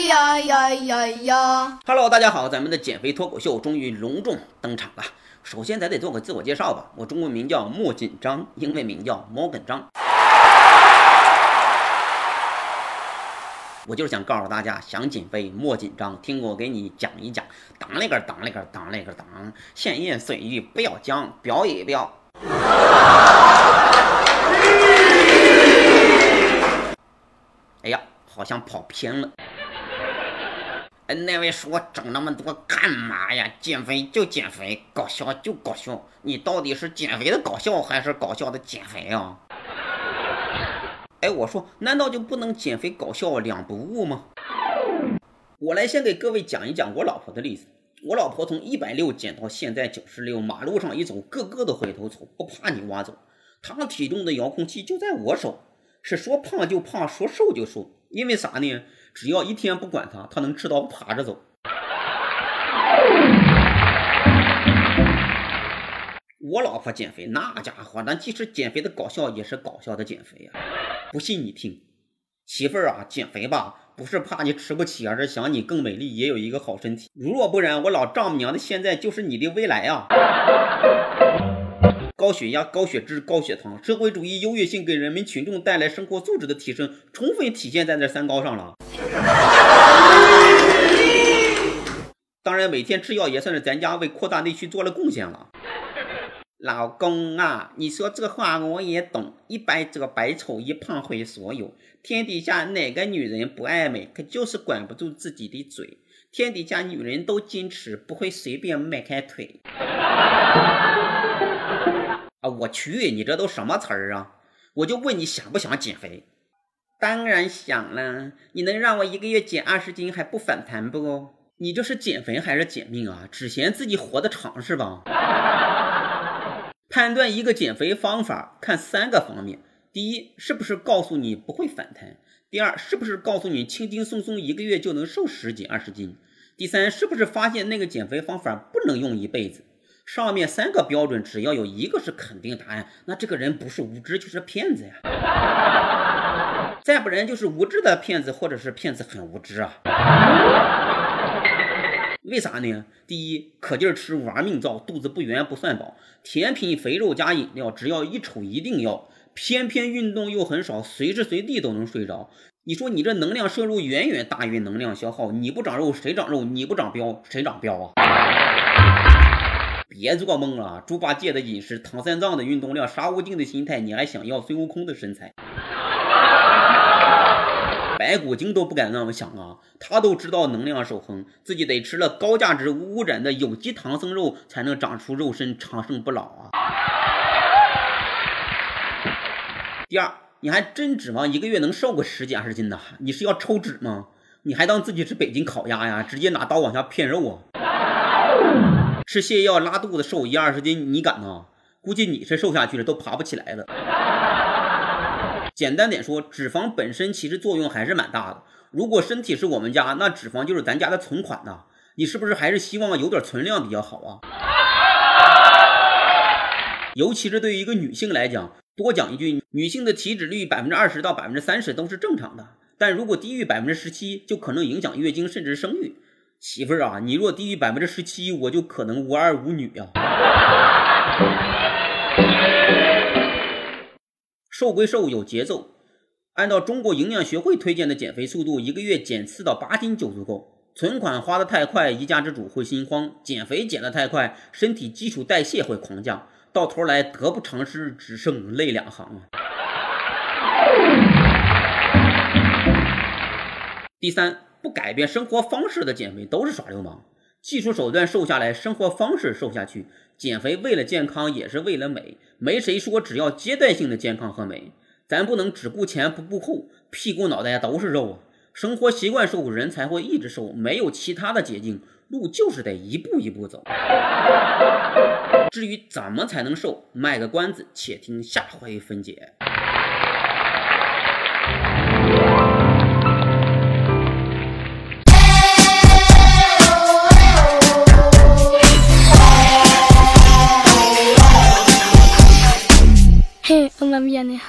呀呀呀呀呀！Hello，大家好，咱们的减肥脱口秀终于隆重登场了。首先，咱得做个自我介绍吧。我中文名叫莫紧张，英文名叫摩根张。我就是想告诉大家，想减肥莫紧张，听我给你讲一讲。当那个当那个当那个当，闲言碎语不要讲，飙一飙。哎呀，好像跑偏了。哎，那位说整那么多干嘛呀？减肥就减肥，搞笑就搞笑。你到底是减肥的搞笑，还是搞笑的减肥啊？哎，我说，难道就不能减肥搞笑两不误吗？我来先给各位讲一讲我老婆的例子。我老婆从一百六减到现在九十六，马路上一走，个个都回头瞅，不怕你挖走。她体重的遥控器就在我手，是说胖就胖，说瘦就瘦。因为啥呢？只要一天不管他，他能吃到爬着走。我老婆减肥，那家伙，那即使减肥的搞笑，也是搞笑的减肥呀！不信你听，媳妇儿啊，减肥吧，不是怕你吃不起，而是想你更美丽，也有一个好身体。如若不然，我老丈母娘的现在就是你的未来啊！高血压、高血脂、高血糖，社会主义优越性给人民群众带来生活素质的提升，充分体现在这三高上了。当然，每天吃药也算是咱家为扩大内需做了贡献了。老公啊，你说这话我也懂，一白遮百丑，一胖毁所有。天底下哪个女人不爱美，可就是管不住自己的嘴。天底下女人都矜持，不会随便迈开腿。我去，你这都什么词儿啊？我就问你想不想减肥？当然想了。你能让我一个月减二十斤还不反弹不？你这是减肥还是减命啊？只嫌自己活得长是吧？判断一个减肥方法看三个方面：第一，是不是告诉你不会反弹；第二，是不是告诉你轻轻松松一个月就能瘦十几二十斤；第三，是不是发现那个减肥方法不能用一辈子？上面三个标准，只要有一个是肯定答案，那这个人不是无知就是骗子呀。再不然就是无知的骗子，或者是骗子很无知啊。为啥呢？第一，可劲儿吃，玩命造，肚子不圆不算饱，甜品、肥肉加饮料，只要一瞅一定要。偏偏运动又很少，随时随地都能睡着。你说你这能量摄入远远大于能量消耗，你不长肉谁长肉？你不长膘谁长膘啊？别做梦了，猪八戒的饮食，唐三藏的运动量，沙悟净的心态，你还想要孙悟空的身材？白骨精都不敢那么想啊，他都知道能量守恒，自己得吃了高价值无污染的有机唐僧肉，才能长出肉身，长生不老啊。第二，你还真指望一个月能瘦个十几二十斤呐？你是要抽脂吗？你还当自己是北京烤鸭呀？直接拿刀往下片肉啊？吃泻药拉肚子瘦一二十斤，你敢吗？估计你是瘦下去了，都爬不起来了。简单点说，脂肪本身其实作用还是蛮大的。如果身体是我们家，那脂肪就是咱家的存款呐。你是不是还是希望有点存量比较好啊？尤其是对于一个女性来讲，多讲一句，女性的体脂率百分之二十到百分之三十都是正常的，但如果低于百分之十七，就可能影响月经甚至生育。媳妇儿啊，你若低于百分之十七，我就可能无儿无女呀。瘦归瘦，有节奏。按照中国营养学会推荐的减肥速度，一个月减四到八斤就足够。存款花得太快，一家之主会心慌；减肥减得太快，身体基础代谢会狂降，到头来得不偿失，只剩泪两行啊。第三。不改变生活方式的减肥都是耍流氓，技术手段瘦下来，生活方式瘦下去。减肥为了健康，也是为了美。没谁说只要阶段性的健康和美，咱不能只顾前不顾后，屁股脑袋都是肉啊！生活习惯瘦，人才会一直瘦，没有其他的捷径，路就是得一步一步走。至于怎么才能瘦，卖个关子，且听下回分解。我妈咪呀！